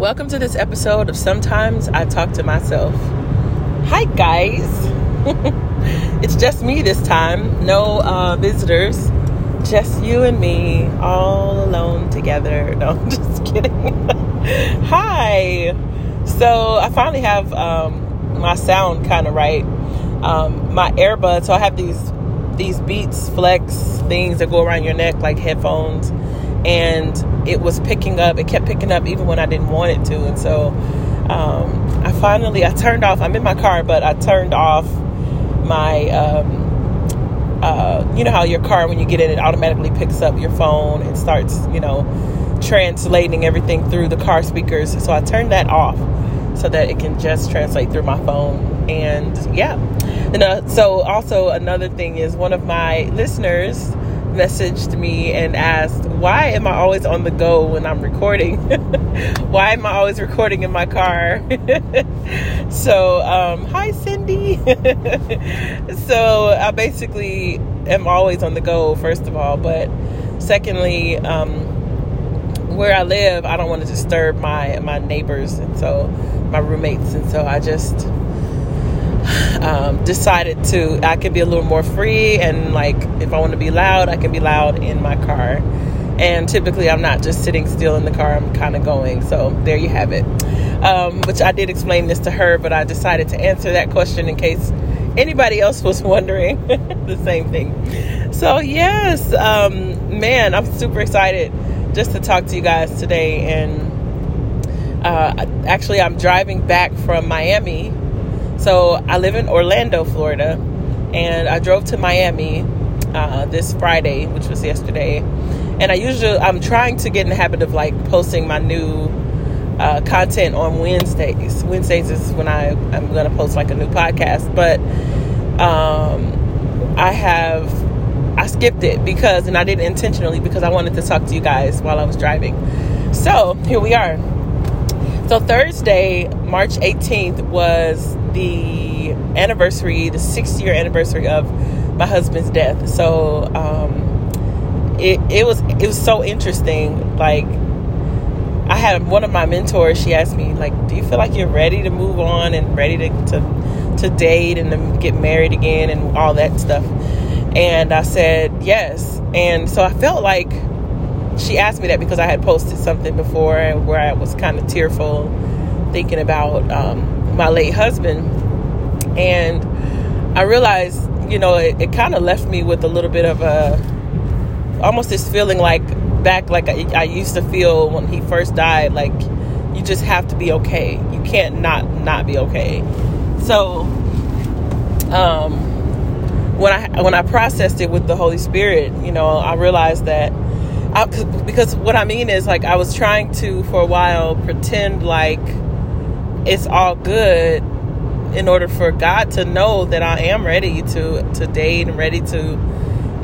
Welcome to this episode of Sometimes I Talk to Myself. Hi, guys. it's just me this time. No uh, visitors. Just you and me all alone together. No, I'm just kidding. Hi. So I finally have um, my sound kind of right. Um, my earbuds. So I have these these Beats Flex things that go around your neck like headphones, and it was picking up. It kept picking up even when I didn't want it to, and so um, I finally I turned off. I'm in my car, but I turned off my. Um, uh, you know how your car when you get in it automatically picks up your phone and starts you know translating everything through the car speakers so i turned that off so that it can just translate through my phone and yeah and uh, so also another thing is one of my listeners messaged me and asked why am i always on the go when i'm recording? Why am i always recording in my car? So um, hi cindy. So i basically am always on the go first of all but secondly um, where i live i don't want to disturb my my neighbors and so my roommates and so i just um, decided to I can be a little more free and like if I want to be loud, I can be loud in my car. And typically, I'm not just sitting still in the car. I'm kind of going. So there you have it. Um, which I did explain this to her, but I decided to answer that question in case anybody else was wondering the same thing. So yes, um, man, I'm super excited just to talk to you guys today. And uh, actually, I'm driving back from Miami so I live in Orlando, Florida, and I drove to Miami uh, this Friday, which was yesterday. And I usually I'm trying to get in the habit of like posting my new uh, content on Wednesdays. Wednesdays is when I I'm gonna post like a new podcast, but um, I have I skipped it because and I did it intentionally because I wanted to talk to you guys while I was driving. So here we are. So Thursday, March 18th was the anniversary, the six year anniversary of my husband's death. So um, it it was it was so interesting. Like I had one of my mentors. She asked me like, "Do you feel like you're ready to move on and ready to to, to date and to get married again and all that stuff?" And I said yes. And so I felt like she asked me that because I had posted something before where I was kind of tearful, thinking about. Um, my late husband. And I realized, you know, it, it kind of left me with a little bit of a almost this feeling like back like I, I used to feel when he first died like you just have to be okay you can't not not be okay so um when i when i processed it with the holy spirit you know i realized that I, because what i mean is like i was trying to for a while pretend like it's all good in order for God to know that I am ready to to date and ready to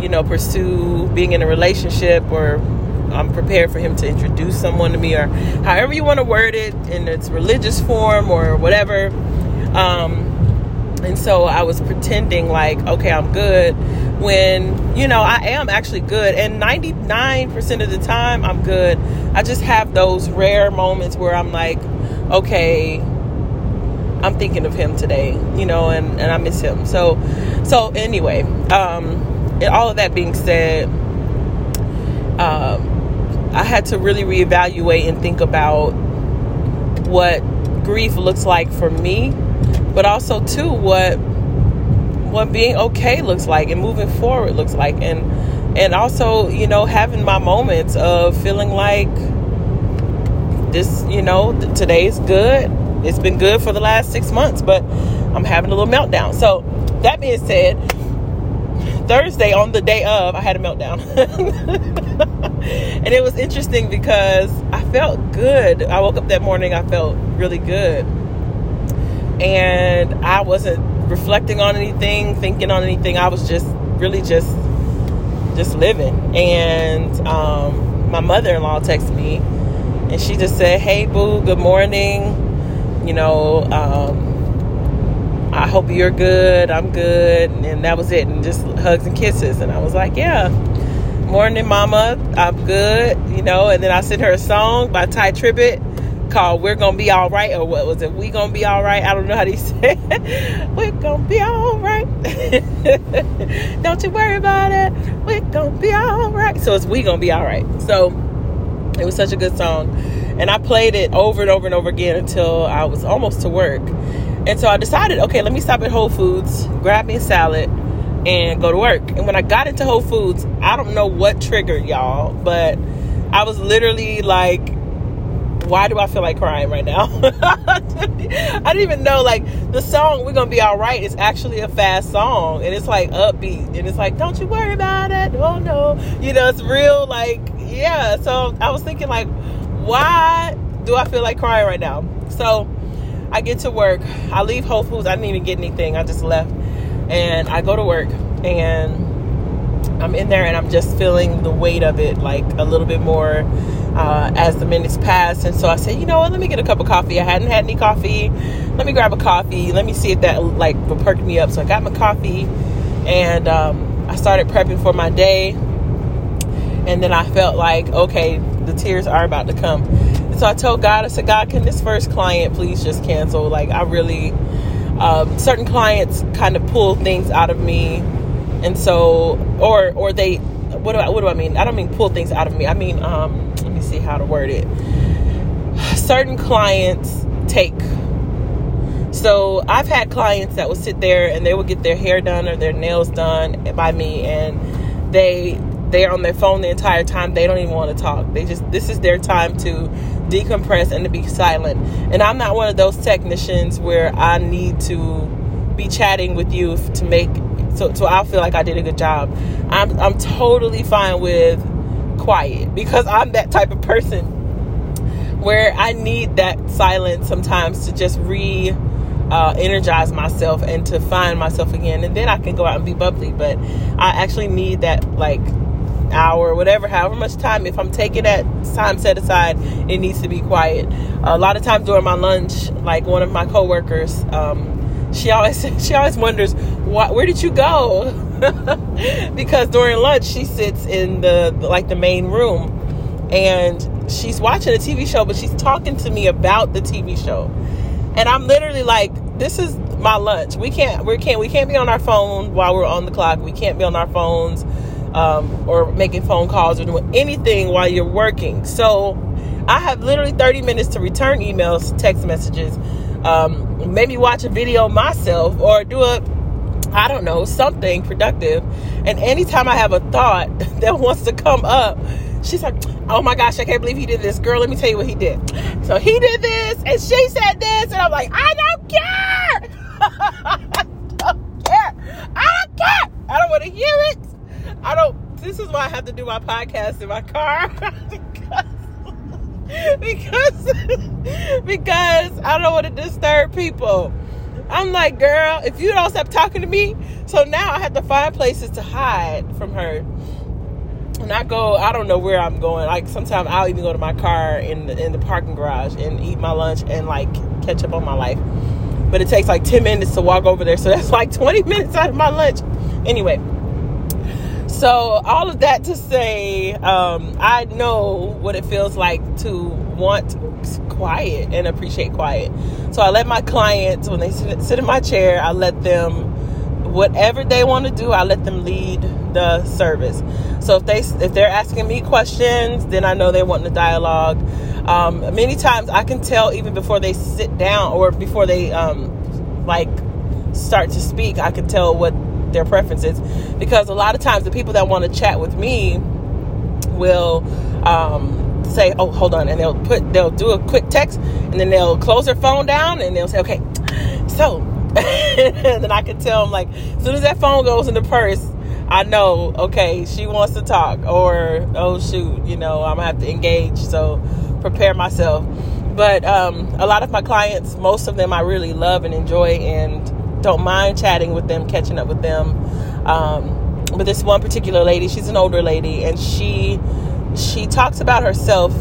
you know pursue being in a relationship or I'm prepared for him to introduce someone to me or however you want to word it in its religious form or whatever. Um, and so I was pretending like okay I'm good when you know I am actually good and 99% of the time I'm good. I just have those rare moments where I'm like okay, I'm thinking of him today, you know, and, and I miss him. So, so anyway, um, all of that being said, um, I had to really reevaluate and think about what grief looks like for me, but also too what what being okay looks like and moving forward looks like, and and also you know having my moments of feeling like this, you know, today's good. It's been good for the last six months, but I'm having a little meltdown. So, that being said, Thursday on the day of, I had a meltdown. and it was interesting because I felt good. I woke up that morning, I felt really good. And I wasn't reflecting on anything, thinking on anything. I was just really just just living. And um, my mother-in-law texted me and she just said, "Hey, boo, good morning. You know, um, I hope you're good. I'm good." And that was it, and just hugs and kisses. And I was like, "Yeah, morning, mama. I'm good." You know. And then I sent her a song by Tye Tribbett called We're Gonna Be Alright, or what was it? We Gonna Be Alright? I don't know how they say We're gonna be alright. don't you worry about it. We're gonna be alright. So it's We Gonna Be Alright. So it was such a good song. And I played it over and over and over again until I was almost to work. And so I decided, okay, let me stop at Whole Foods, grab me a salad, and go to work. And when I got into Whole Foods, I don't know what triggered y'all, but I was literally like, why do I feel like crying right now? I didn't even know like the song "We're Gonna Be All Right" is actually a fast song, and it's like upbeat, and it's like, "Don't you worry about it, oh no," you know, it's real like yeah. So I was thinking like, why do I feel like crying right now? So I get to work, I leave Whole Foods, I didn't even get anything, I just left, and I go to work, and I'm in there, and I'm just feeling the weight of it like a little bit more uh, as the minutes pass. And so I said, you know what, let me get a cup of coffee. I hadn't had any coffee. Let me grab a coffee. Let me see if that like will perk me up. So I got my coffee and um, I started prepping for my day. And then I felt like, okay, the tears are about to come. And so I told God, I said, God, can this first client please just cancel? Like, I really, um, certain clients kind of pull things out of me. And so, or, or they, what do I, what do I mean? I don't mean pull things out of me. I mean, um, let me see how to word it. Certain clients take. So I've had clients that will sit there and they will get their hair done or their nails done by me, and they they're on their phone the entire time. They don't even want to talk. They just this is their time to decompress and to be silent. And I'm not one of those technicians where I need to be chatting with you to make so so I'll feel like I did a good job. I'm I'm totally fine with quiet because I'm that type of person where I need that silence sometimes to just re uh, energize myself and to find myself again. And then I can go out and be bubbly. But I actually need that like hour, whatever, however much time. If I'm taking that time set aside, it needs to be quiet. A lot of times during my lunch, like one of my coworkers, um, she always she always wonders, where did you go? because during lunch she sits in the like the main room and she's watching a TV show, but she's talking to me about the TV show. And I'm literally like, this is my lunch. We can't we can't we can't be on our phone while we're on the clock. We can't be on our phones um, or making phone calls or doing anything while you're working. So I have literally 30 minutes to return emails, text messages, um, maybe watch a video myself or do a I don't know, something productive. And anytime I have a thought that wants to come up, she's like, oh my gosh, I can't believe he did this. Girl, let me tell you what he did. So he did this, and she said this, and I'm like, I don't care. I don't care. I don't care. I don't want to hear it. I don't. This is why I have to do my podcast in my car. because because I don't want to disturb people. I'm like, girl, if you don't stop talking to me, so now I have to find places to hide from her. And I go, I don't know where I'm going. Like sometimes I'll even go to my car in the, in the parking garage and eat my lunch and like catch up on my life. But it takes like 10 minutes to walk over there, so that's like 20 minutes out of my lunch. Anyway, so all of that to say, um, I know what it feels like to want quiet and appreciate quiet. So I let my clients, when they sit, sit in my chair, I let them, whatever they want to do, I let them lead the service. So if they if they're asking me questions, then I know they want the dialogue. Um, many times I can tell even before they sit down or before they um, like start to speak, I can tell what their preferences because a lot of times the people that want to chat with me will um, say, "Oh, hold on," and they'll put they'll do a quick text, and then they'll close their phone down, and they'll say, "Okay, so," and then I can tell them like, as soon as that phone goes in the purse, I know, okay, she wants to talk, or oh shoot, you know, I'm gonna have to engage, so prepare myself. But um, a lot of my clients, most of them, I really love and enjoy, and don't mind chatting with them, catching up with them. Um, but this one particular lady, she's an older lady, and she she talks about herself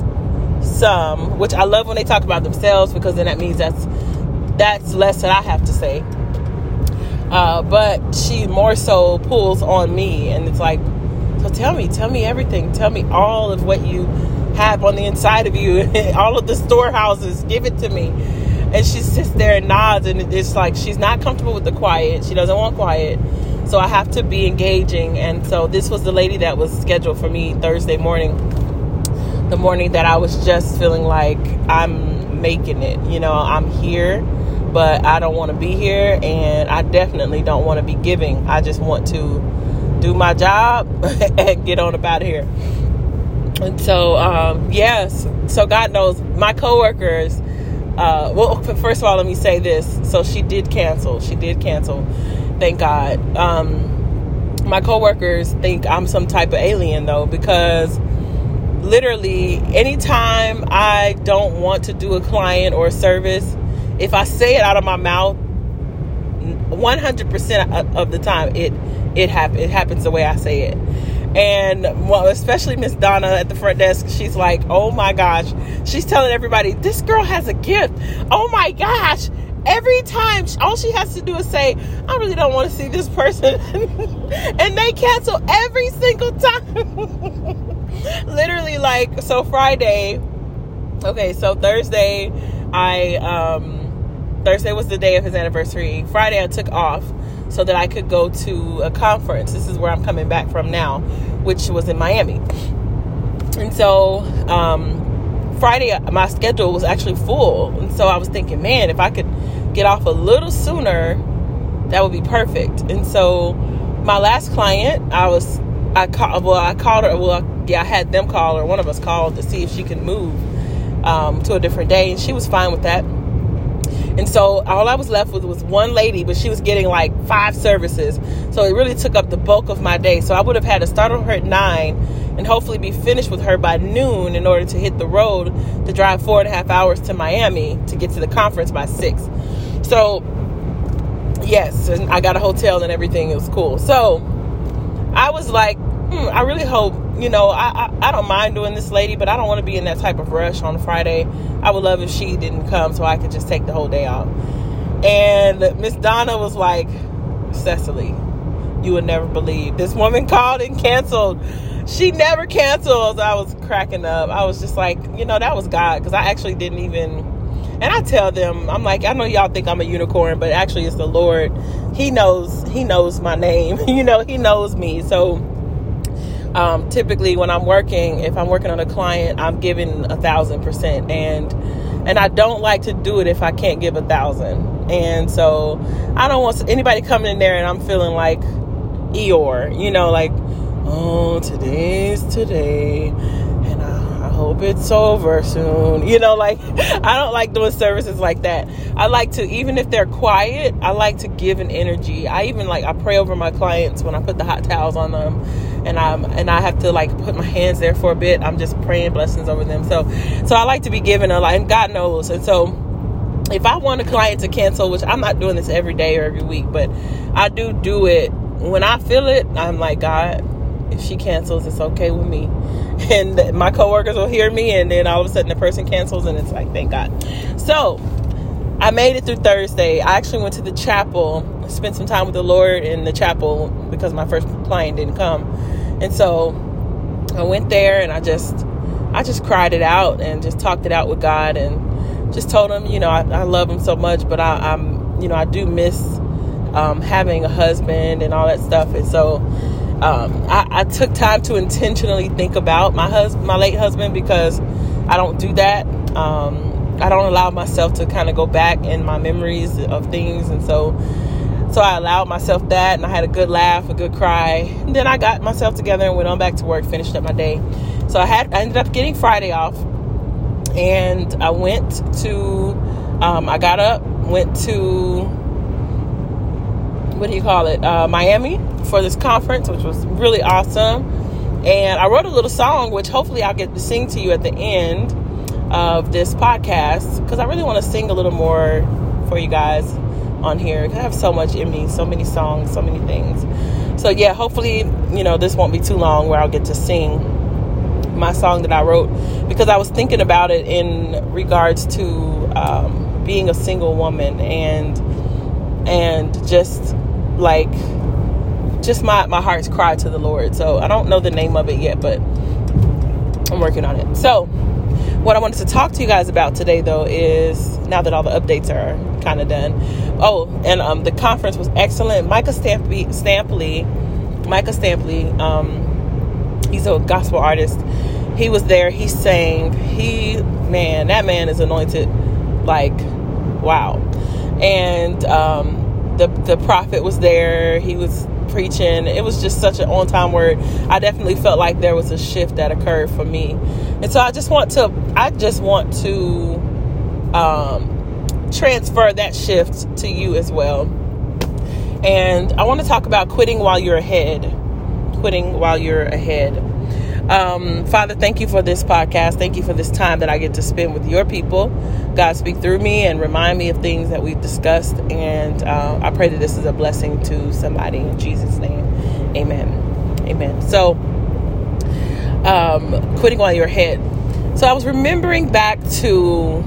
some, which I love when they talk about themselves because then that means that's that's less that I have to say. Uh, but she more so pulls on me, and it's like, so tell me, tell me everything, tell me all of what you have on the inside of you, all of the storehouses. Give it to me. And she sits there and nods, and it's like she's not comfortable with the quiet. She doesn't want quiet. So I have to be engaging. And so this was the lady that was scheduled for me Thursday morning, the morning that I was just feeling like I'm making it. You know, I'm here, but I don't want to be here, and I definitely don't want to be giving. I just want to do my job and get on about here. And so, um, yes, so God knows my coworkers. Uh, well, first of all, let me say this. So she did cancel. She did cancel. Thank God. Um, my coworkers think I'm some type of alien though, because literally anytime I don't want to do a client or a service, if I say it out of my mouth, 100% of the time it it happens it happens the way I say it. And well, especially Miss Donna at the front desk, she's like, "Oh my gosh." She's telling everybody, "This girl has a gift." Oh my gosh. Every time all she has to do is say, "I really don't want to see this person." and they cancel every single time. Literally like so Friday. Okay, so Thursday I um Thursday was the day of his anniversary. Friday, I took off so that I could go to a conference. This is where I'm coming back from now, which was in Miami. And so, um, Friday, my schedule was actually full. And so I was thinking, man, if I could get off a little sooner, that would be perfect. And so, my last client, I was, I called, well, I called her, well, yeah, I had them call her. One of us called to see if she could move um, to a different day. And she was fine with that. And so all I was left with was one lady, but she was getting like five services. So it really took up the bulk of my day. So I would have had to start on her at nine and hopefully be finished with her by noon in order to hit the road to drive four and a half hours to Miami to get to the conference by six. So yes, and I got a hotel and everything. It was cool. So I was like, hmm, I really hope you know, I, I, I don't mind doing this lady, but I don't want to be in that type of rush on Friday. I would love if she didn't come so I could just take the whole day off. And Miss Donna was like, Cecily, you would never believe. This woman called and canceled. She never cancels. I was cracking up. I was just like, you know, that was God because I actually didn't even. And I tell them, I'm like, I know y'all think I'm a unicorn, but actually it's the Lord. He knows, He knows my name. you know, He knows me. So um, typically when I'm working, if I'm working on a client, I'm giving a thousand percent, and and I don't like to do it if I can't give a thousand. And so I don't want anybody coming in there and I'm feeling like Eeyore, you know, like oh today's today, and I, I hope it's over soon. You know, like I don't like doing services like that. I like to even if they're quiet, I like to give an energy. I even like I pray over my clients when I put the hot towels on them and I'm and I have to like put my hands there for a bit. I'm just praying blessings over them. So so I like to be given a lot, and God knows. And so if I want a client to cancel, which I'm not doing this every day or every week, but I do do it when I feel it. I'm like God, if she cancels, it's okay with me. And my coworkers will hear me, and then all of a sudden the person cancels, and it's like thank God. So I made it through Thursday. I actually went to the chapel, spent some time with the Lord in the chapel because my first client didn't come. And so I went there and I just I just cried it out and just talked it out with God and just told him, you know, I, I love him so much, but I, am you know, I do miss um, having a husband and all that stuff. And so um, I, I, took time to intentionally think about my husband, my late husband, because I don't do that. Um, I don't allow myself to kind of go back in my memories of things, and so so I allowed myself that and I had a good laugh, a good cry. And then I got myself together and went on back to work, finished up my day. So I had I ended up getting Friday off. And I went to um, I got up, went to what do you call it? Uh, Miami for this conference, which was really awesome. And I wrote a little song, which hopefully I'll get to sing to you at the end of this podcast because I really want to sing a little more for you guys on here. I have so much in me, so many songs, so many things. So yeah, hopefully, you know, this won't be too long where I'll get to sing my song that I wrote because I was thinking about it in regards to um, being a single woman and and just like just my my heart's cry to the Lord. So I don't know the name of it yet, but I'm working on it. So, what I wanted to talk to you guys about today, though, is now that all the updates are kind of done. Oh, and um, the conference was excellent. Micah Stampley, Stampley Micah Stampley, um, he's a gospel artist. He was there. He sang. He, man, that man is anointed. Like, wow. And um, the the prophet was there. He was preaching. It was just such an on time word. I definitely felt like there was a shift that occurred for me. And so I just want to, I just want to um, transfer that shift to you as well. And I want to talk about quitting while you're ahead. Quitting while you're ahead. Um, Father, thank you for this podcast. Thank you for this time that I get to spend with your people. God, speak through me and remind me of things that we've discussed. And uh, I pray that this is a blessing to somebody in Jesus' name. Amen. Amen. So, um, quitting while you're ahead. So, I was remembering back to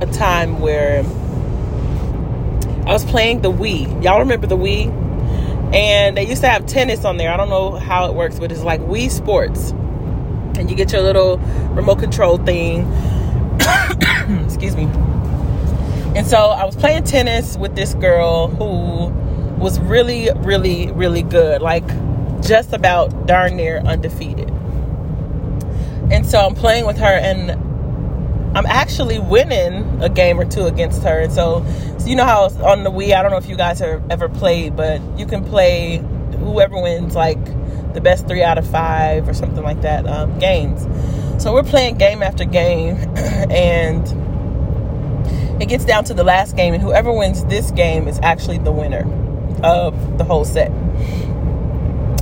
a time where I was playing the Wii. Y'all remember the Wii? And they used to have tennis on there. I don't know how it works, but it's like Wii Sports and you get your little remote control thing. Excuse me. And so I was playing tennis with this girl who was really, really, really good. Like just about darn near undefeated. And so I'm playing with her and I'm actually winning a game or two against her. And so, so you know how on the Wii, I don't know if you guys have ever played, but you can play whoever wins like the best three out of five or something like that um, games. So we're playing game after game, and it gets down to the last game, and whoever wins this game is actually the winner of the whole set.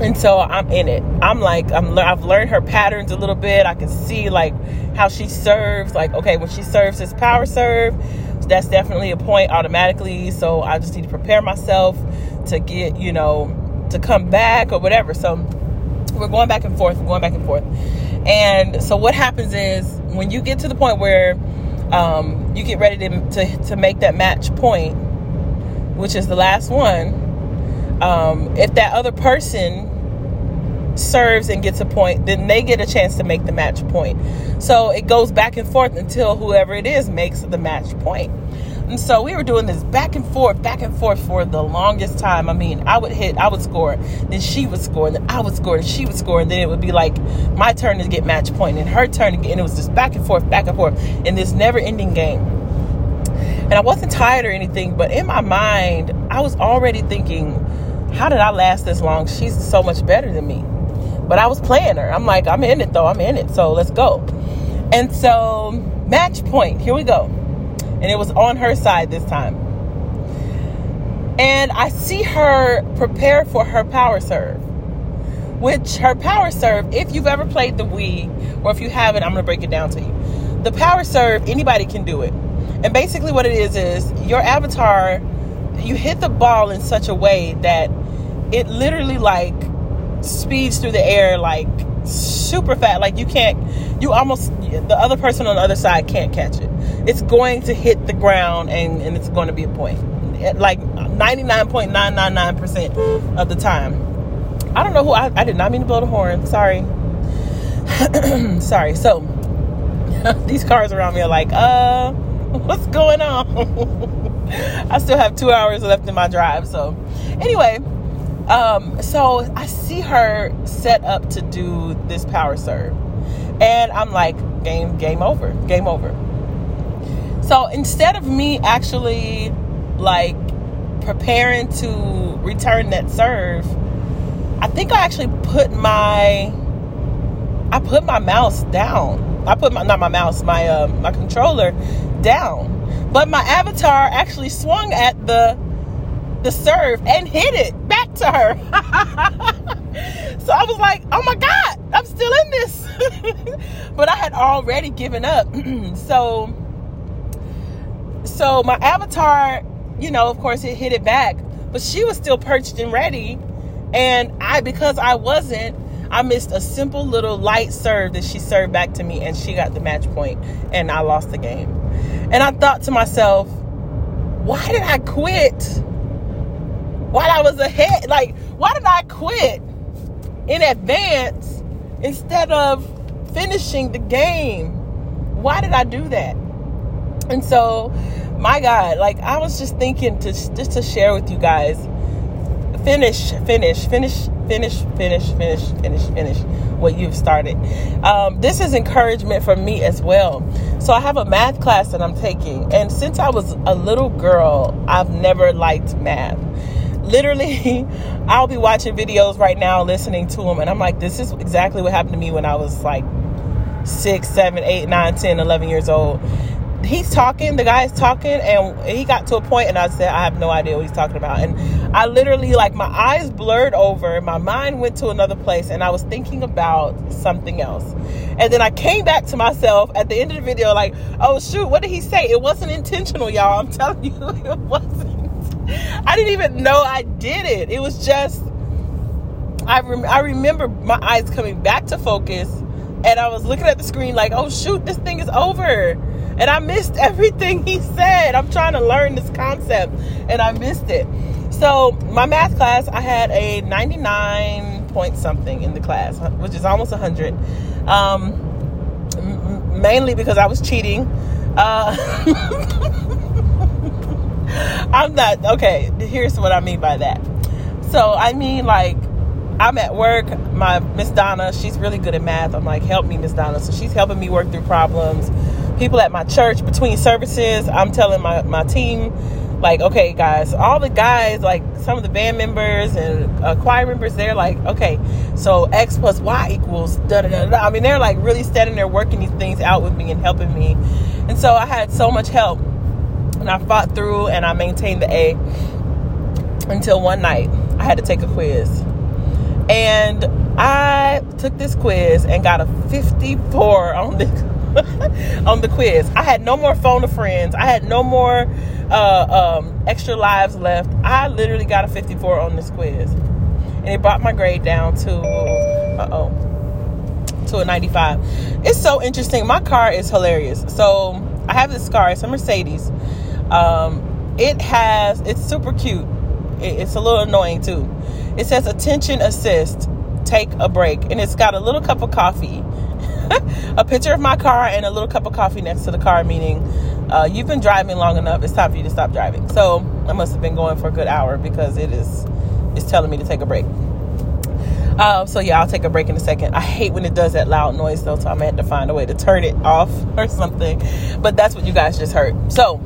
And so I'm in it. I'm like I'm. I've learned her patterns a little bit. I can see like how she serves. Like okay, when she serves this power serve, that's definitely a point automatically. So I just need to prepare myself to get you know to come back or whatever. So we're going back and forth, we're going back and forth. And so what happens is when you get to the point where um, you get ready to, to, to make that match point, which is the last one, um, if that other person serves and gets a point, then they get a chance to make the match point. So it goes back and forth until whoever it is makes the match point. And so we were doing this back and forth, back and forth for the longest time. I mean, I would hit, I would score, then she would score, then I would score, and she would score, and then it would be like my turn to get match point, and her turn to get, and it was just back and forth, back and forth in this never ending game. And I wasn't tired or anything, but in my mind, I was already thinking, how did I last this long? She's so much better than me. But I was playing her. I'm like, I'm in it though, I'm in it, so let's go. And so, match point, here we go and it was on her side this time. And I see her prepare for her power serve, which her power serve, if you've ever played the Wii, or if you haven't, I'm to break it down to you. The power serve, anybody can do it. And basically, what it is is your avatar, you hit the ball in such a way that it literally like speeds through the air like super fast. Like you can't, you almost, the other person on the other side can't catch it. It's going to hit the ground and, and it's going to be a point. Like 99.999% of the time. I don't know who, I, I did not mean to blow the horn. Sorry. Sorry. So, these cars around me are like, uh, what's going on? I still have two hours left in my drive. So, anyway, um, so I see her set up to do this power serve, and I'm like, game, game over, game over. So instead of me actually like preparing to return that serve, I think I actually put my I put my mouse down. I put my not my mouse, my uh, my controller down. But my avatar actually swung at the the serve and hit it back to her. so I was like, oh my God, I'm still in this. but I had already given up. so so my avatar, you know, of course it hit it back, but she was still perched and ready. And I because I wasn't, I missed a simple little light serve that she served back to me and she got the match point and I lost the game. And I thought to myself, why did I quit? while I was ahead. Like, why did I quit in advance instead of finishing the game. Why did I do that? And so, my God, like I was just thinking to just to share with you guys. Finish, finish, finish, finish, finish, finish, finish, finish what you've started. Um, this is encouragement for me as well. So I have a math class that I'm taking, and since I was a little girl, I've never liked math literally i'll be watching videos right now listening to them and i'm like this is exactly what happened to me when i was like six seven eight nine ten eleven years old he's talking the guy's talking and he got to a point and i said i have no idea what he's talking about. And i literally like my eyes blurred over my mind went to another place and i was thinking about something else. And then i came back to myself at the end of the video like oh shoot what did he say? It wasn't intentional y'all. I'm telling you it wasn't. I didn't even know I did it. It was just, I, rem- I remember my eyes coming back to focus and I was looking at the screen like, oh shoot, this thing is over. And I missed everything he said. I'm trying to learn this concept and I missed it. So, my math class, I had a 99 point something in the class, which is almost 100. Um, m- mainly because I was cheating. Uh, I'm not okay. Here's what I mean by that. So I mean like I'm at work. My Miss Donna, she's really good at math. I'm like, help me, Miss Donna. So she's helping me work through problems. People at my church between services, I'm telling my, my team, like, okay, guys, all the guys, like some of the band members and uh, choir members, they're like, okay, so X plus Y equals da da da. I mean, they're like really standing there working these things out with me and helping me. And so I had so much help and I fought through and I maintained the A until one night I had to take a quiz. And I took this quiz and got a 54 on the on the quiz. I had no more phone a friends. I had no more uh, um, extra lives left. I literally got a 54 on this quiz, and it brought my grade down to uh oh to a 95. It's so interesting. My car is hilarious. So I have this car. It's a Mercedes. Um, it has, it's super cute. It, it's a little annoying too. It says attention assist, take a break. And it's got a little cup of coffee, a picture of my car, and a little cup of coffee next to the car, meaning uh, you've been driving long enough. It's time for you to stop driving. So I must have been going for a good hour because it is, it's telling me to take a break. Uh, so yeah, I'll take a break in a second. I hate when it does that loud noise though, so I'm gonna have to find a way to turn it off or something. But that's what you guys just heard. So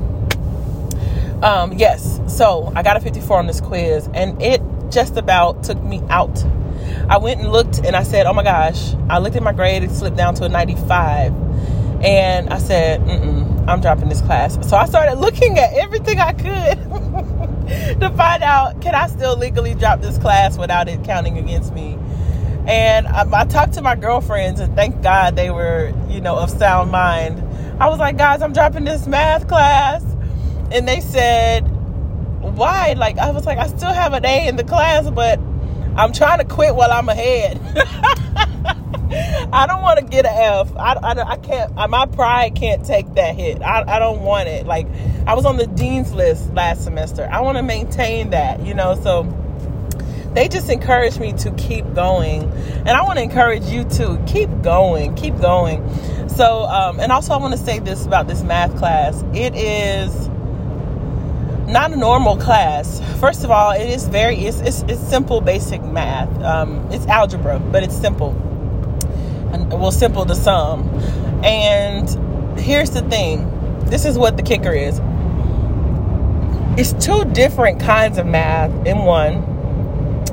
um, yes, so I got a 54 on this quiz, and it just about took me out. I went and looked, and I said, "Oh my gosh!" I looked at my grade; it slipped down to a 95, and I said, Mm-mm, "I'm dropping this class." So I started looking at everything I could to find out can I still legally drop this class without it counting against me. And I, I talked to my girlfriends, and thank God they were, you know, of sound mind. I was like, "Guys, I'm dropping this math class." and they said, why? Like, I was like, I still have an A in the class, but I'm trying to quit while I'm ahead. I don't want to get an F. I, I, I can't, my pride can't take that hit. I, I don't want it. Like, I was on the dean's list last semester. I want to maintain that, you know, so they just encouraged me to keep going and i want to encourage you to keep going keep going so um, and also i want to say this about this math class it is not a normal class. First of all, it is very it's it's, it's simple, basic math. Um, it's algebra, but it's simple. And well, simple to some. And here's the thing. This is what the kicker is. It's two different kinds of math in one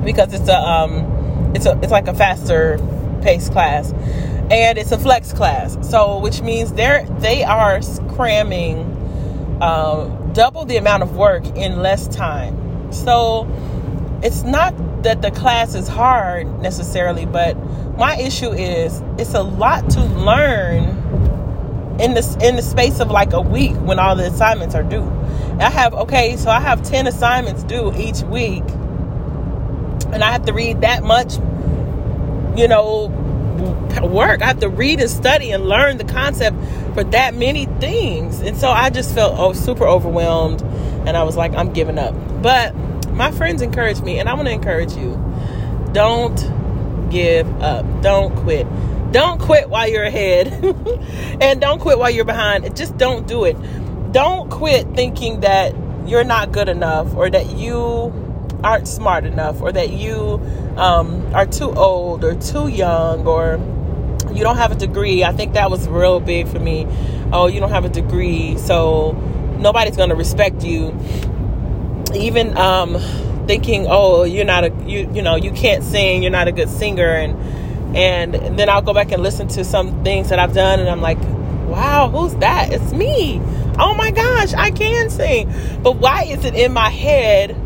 because it's a um it's a it's like a faster paced class and it's a flex class so which means they're they are cramming um, double the amount of work in less time. So it's not that the class is hard necessarily, but my issue is it's a lot to learn in the in the space of like a week when all the assignments are due. I have okay, so I have 10 assignments due each week. And I have to read that much you know work. I have to read and study and learn the concept for that many things. And so I just felt oh, super overwhelmed and I was like, I'm giving up. But my friends encouraged me, and I want to encourage you don't give up, don't quit. Don't quit while you're ahead. and don't quit while you're behind. Just don't do it. Don't quit thinking that you're not good enough or that you aren't smart enough or that you um, are too old or too young or you don't have a degree. I think that was real big for me. Oh, you don't have a degree, so nobody's going to respect you. Even um, thinking, oh, you're not a you you know you can't sing, you're not a good singer, and and then I'll go back and listen to some things that I've done, and I'm like, wow, who's that? It's me. Oh my gosh, I can sing. But why is it in my head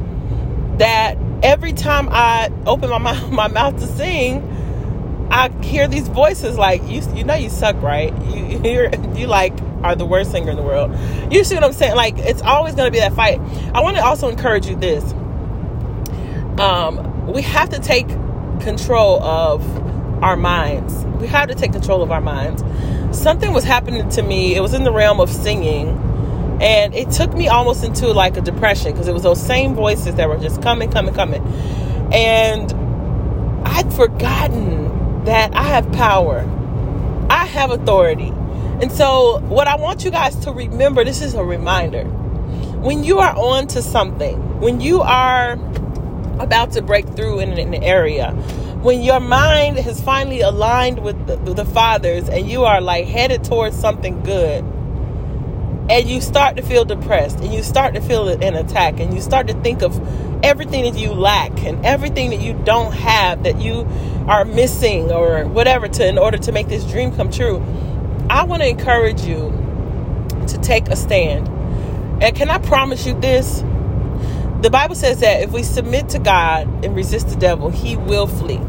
that every time I open my mouth, my mouth to sing, I hear these voices like you you know you suck, right? You you you like are the worst singer in the world. You see what I'm saying? Like it's always going to be that fight. I want to also encourage you this. Um, we have to take control of our minds. We have to take control of our minds. Something was happening to me. It was in the realm of singing, and it took me almost into like a depression because it was those same voices that were just coming, coming, coming, and I'd forgotten that I have power. I have authority. And so, what I want you guys to remember this is a reminder. When you are on to something, when you are about to break through in an area, when your mind has finally aligned with the, the Father's and you are like headed towards something good, and you start to feel depressed and you start to feel an attack and you start to think of everything that you lack and everything that you don't have that you are missing or whatever to in order to make this dream come true. I want to encourage you to take a stand. And can i promise you this? The bible says that if we submit to god and resist the devil he will flee.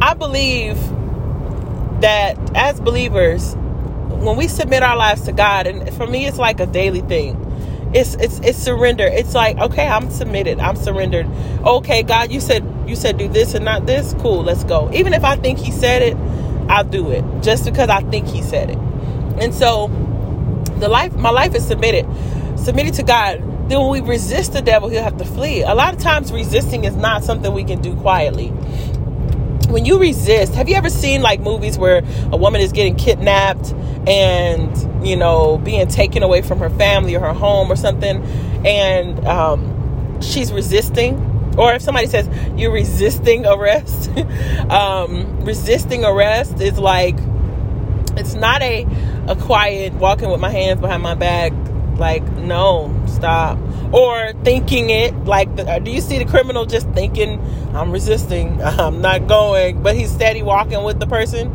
I believe that as believers, when we submit our lives to God, and for me, it's like a daily thing. It's it's it's surrender. It's like okay, I'm submitted. I'm surrendered. Okay, God, you said you said do this and not this. Cool, let's go. Even if I think He said it, I'll do it just because I think He said it. And so, the life, my life is submitted, submitted to God. Then when we resist the devil, he'll have to flee. A lot of times, resisting is not something we can do quietly when you resist, have you ever seen like movies where a woman is getting kidnapped and you know being taken away from her family or her home or something, and um, she's resisting? Or if somebody says you're resisting arrest, um, resisting arrest is like it's not a a quiet walking with my hands behind my back. Like no, stop. Or thinking it like the, uh, do you see the criminal just thinking i'm resisting i'm not going but he's steady walking with the person?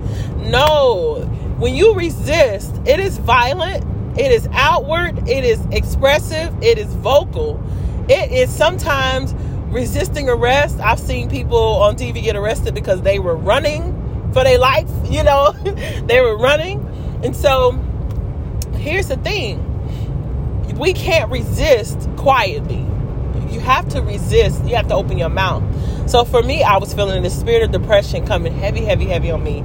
No. When you resist it is violent it is outward it is expressive it is vocal. It is sometimes resisting arrest. I've seen people on tv get arrested because they were running for their life you know? They were running. And so here's the thing we can't resist quietly. You have to resist. You have to open your mouth. So for me, I was feeling the spirit of depression coming heavy, heavy, heavy on me.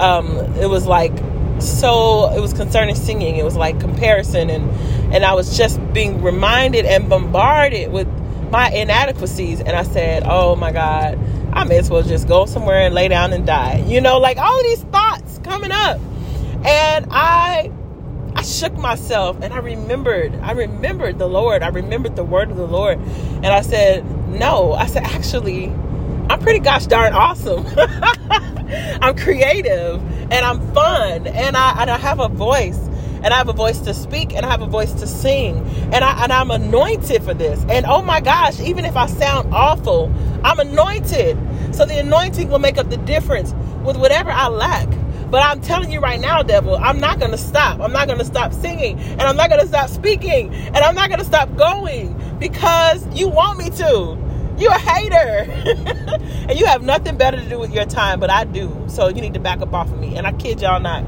Um, it was like so. It was concerning singing. It was like comparison, and and I was just being reminded and bombarded with my inadequacies. And I said, "Oh my God, I may as well just go somewhere and lay down and die." You know, like all these thoughts coming up, and I I shook myself and I remembered, I remembered the Lord. I remembered the word of the Lord. And I said, No. I said, Actually, I'm pretty gosh darn awesome. I'm creative and I'm fun and I, and I have a voice and I have a voice to speak and I have a voice to sing and I and I'm anointed for this. And oh my gosh, even if I sound awful, I'm anointed. So the anointing will make up the difference with whatever I lack. But I'm telling you right now, devil, I'm not going to stop. I'm not going to stop singing. And I'm not going to stop speaking. And I'm not going to stop going because you want me to. You're a hater. and you have nothing better to do with your time, but I do. So you need to back up off of me. And I kid y'all not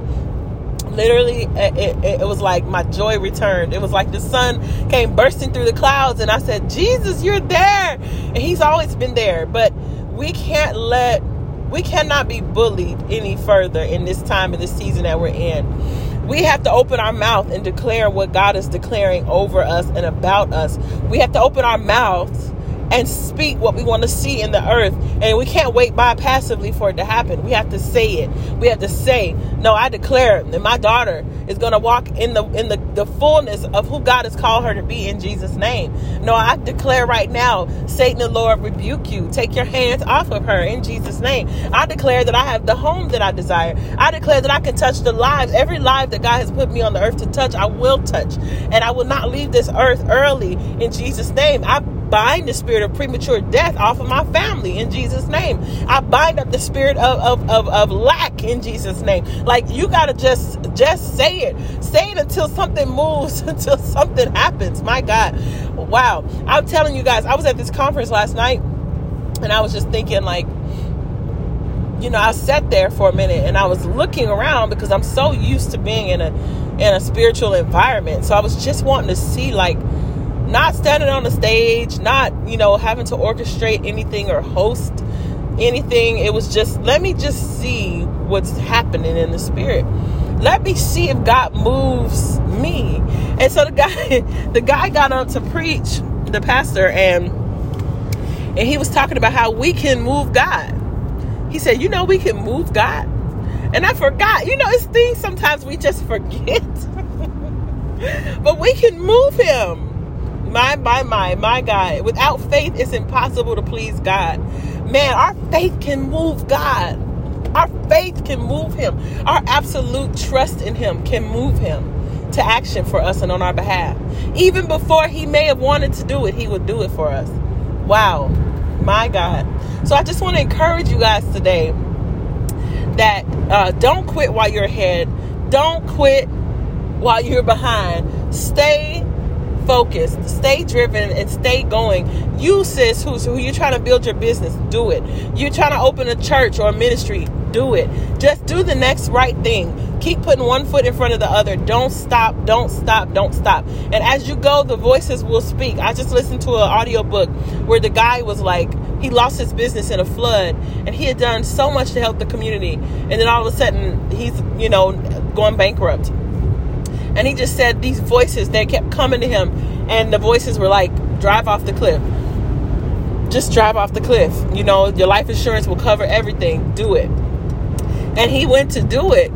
literally it, it, it, was like my joy returned it was like the sun came bursting through the clouds and i said jesus you're there and he's always been there but we can't let we cannot be bullied any further in this time in this season that we're in. We have to open our mouth and declare what God is declaring over us and about us. We have to open our mouths and speak what we want to see in the earth. And we can't wait by passively for it to happen. We have to say it. We have to say, no, I declare that my daughter is going to walk in the in the, the fullness of who God has called her to be in Jesus' name. No, I declare right now, Satan the Lord rebuke you. Take your hands off of her in Jesus' name. I declare that I have the home that I desire. I declare that I can touch the lives. Every life that God has put me on the earth to touch, I will touch. And I will not leave this earth early in Jesus' name. I bind the spirit of premature death off of my family in Jesus' name. I bind up the spirit of, of, of, of lack in Jesus' name. Like you gotta just just say it. Say it until something moves, until something happens. My God. Wow. I'm telling you guys, I was at this conference last night and I was just thinking like you know, I sat there for a minute and I was looking around because I'm so used to being in a in a spiritual environment. So I was just wanting to see like not standing on the stage, not, you know, having to orchestrate anything or host anything. It was just, let me just see what's happening in the spirit. Let me see if God moves me. And so the guy, the guy got up to preach, the pastor, and and he was talking about how we can move God. He said, you know, we can move God. And I forgot, you know, it's things sometimes we just forget. but we can move him. My, my, my, my God. Without faith, it's impossible to please God. Man, our faith can move God. Our faith can move Him. Our absolute trust in Him can move Him to action for us and on our behalf. Even before He may have wanted to do it, He would do it for us. Wow. My God. So I just want to encourage you guys today that uh, don't quit while you're ahead. Don't quit while you're behind. Stay focused, stay driven, and stay going. You, sis, who's who you're trying to build your business, do it. You're trying to open a church or a ministry, do it. Just do the next right thing. Keep putting one foot in front of the other. Don't stop, don't stop, don't stop. And as you go, the voices will speak. I just listened to an audiobook where the guy was like, he lost his business in a flood and he had done so much to help the community. And then all of a sudden, he's, you know, going bankrupt and he just said these voices they kept coming to him and the voices were like drive off the cliff. Just drive off the cliff. You know your life insurance will cover everything. Do it. And he went to do it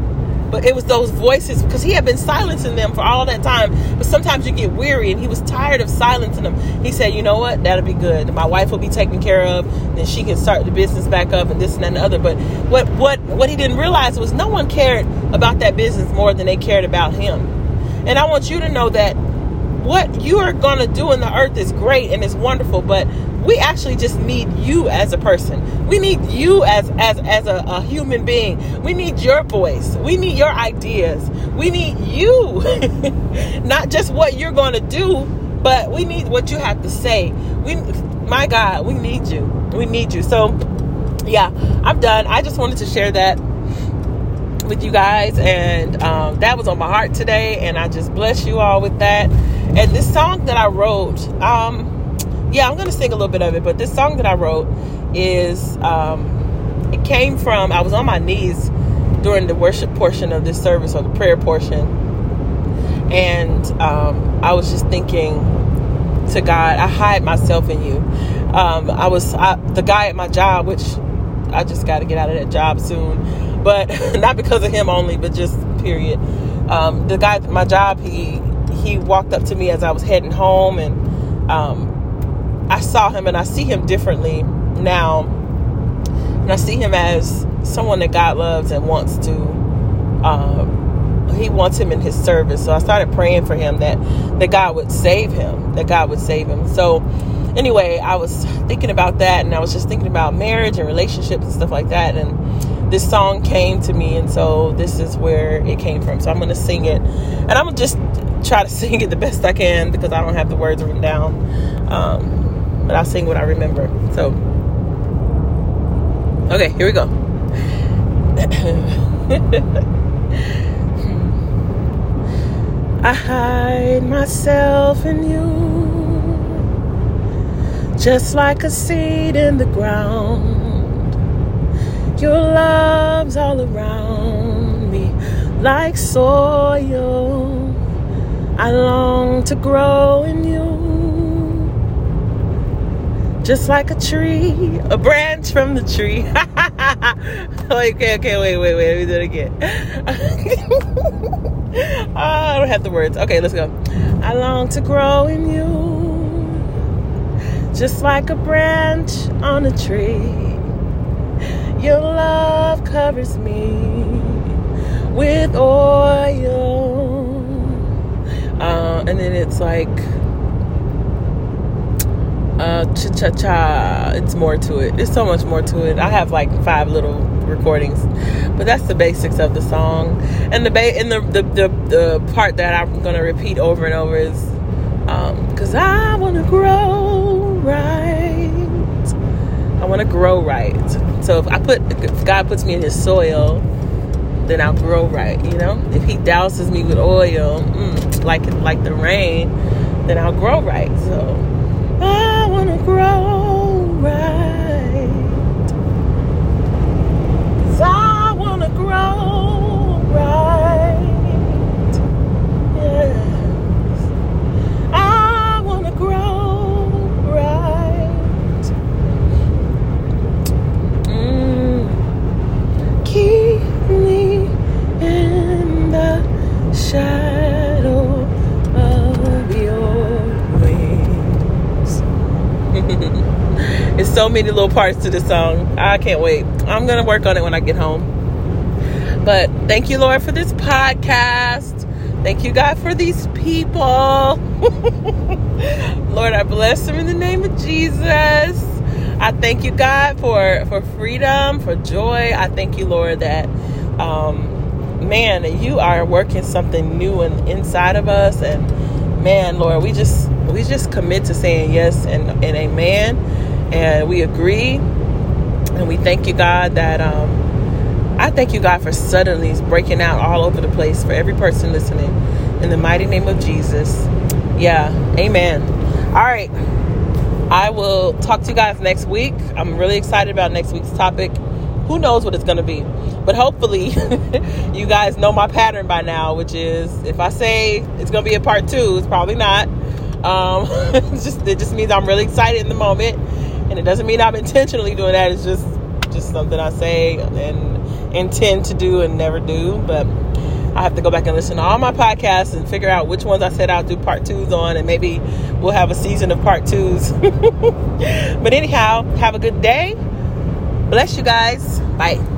but it was those voices because he had been silencing them for all that time. But sometimes you get weary and he was tired of silencing them. He said you know what? That'll be good. My wife will be taken care of. Then she can start the business back up and this and that and the other. But what what what he didn't realize was no one cared about that business more than they cared about him and I want you to know that what you are going to do in the earth is great and it's wonderful, but we actually just need you as a person. We need you as as as a, a human being. We need your voice. We need your ideas. We need you. Not just what you're going to do, but we need what you have to say. We my God, we need you. We need you. So yeah, I'm done. I just wanted to share that with you guys, and um, that was on my heart today, and I just bless you all with that. And this song that I wrote, um, yeah, I'm gonna sing a little bit of it, but this song that I wrote is um, it came from I was on my knees during the worship portion of this service or the prayer portion, and um, I was just thinking to God, I hide myself in you. Um, I was I, the guy at my job, which I just got to get out of that job soon but not because of him only, but just period. Um, the guy my job, he he walked up to me as I was heading home, and um, I saw him, and I see him differently now, and I see him as someone that God loves and wants to. Uh, he wants him in his service. So I started praying for him that that God would save him, that God would save him. So anyway, I was thinking about that, and I was just thinking about marriage and relationships and stuff like that, and this song came to me, and so this is where it came from. So I'm to sing it, and I'm to just try to sing it the best I can because I don't have the words written down. Um, but I'll sing what I remember. So, okay, here we go. I hide myself in you, just like a seed in the ground your love's all around me like soil. I long to grow in you. just like a tree, a branch from the tree. okay, okay, wait, wait, wait. Let me do it again. oh, I don't have the words. Okay, let's go. I long to grow in you, just like a branch on a tree. Your love covers me with oil. Uh, and then it's like uh, cha cha cha. It's more to it. There's so much more to it. I have like five little recordings, but that's the basics of the song. And the ba- and the, the the, the part that I'm gonna repeat over and over is because um, I want to grow right. I want to grow right. So if I put if God puts me in His soil, then I'll grow right. You know, if He douses me with oil, mm, like like the rain, then I'll grow right. So. I wanna grow right. I wanna grow right. Yes. Shadow of your wings. it's so many little parts to this song. I can't wait. I'm going to work on it when I get home. But thank you, Lord, for this podcast. Thank you, God, for these people. Lord, I bless them in the name of Jesus. I thank you, God, for for freedom, for joy. I thank you, Lord, that um, man, you are working something new in, inside of us, and man, Lord, we just we just commit to saying yes and, and amen, and we agree, and we thank you, God, that um, I thank you, God, for suddenly breaking out all over the place for every person listening. In the mighty name of Jesus. Yeah, amen. All right. I will talk to you guys next week. I'm really excited about next week's topic. Who knows what it's going to be? But hopefully, you guys know my pattern by now, which is if I say it's going to be a part two, it's probably not. Um, just it just means I'm really excited in the moment, and it doesn't mean I'm intentionally doing that. It's just just something I say and intend to do and never do. But I have to go back and listen to all my podcasts and figure out which ones I said I'll do part twos on, and maybe we'll have a season of part twos. but anyhow, have a good day. Bless you guys. Bye.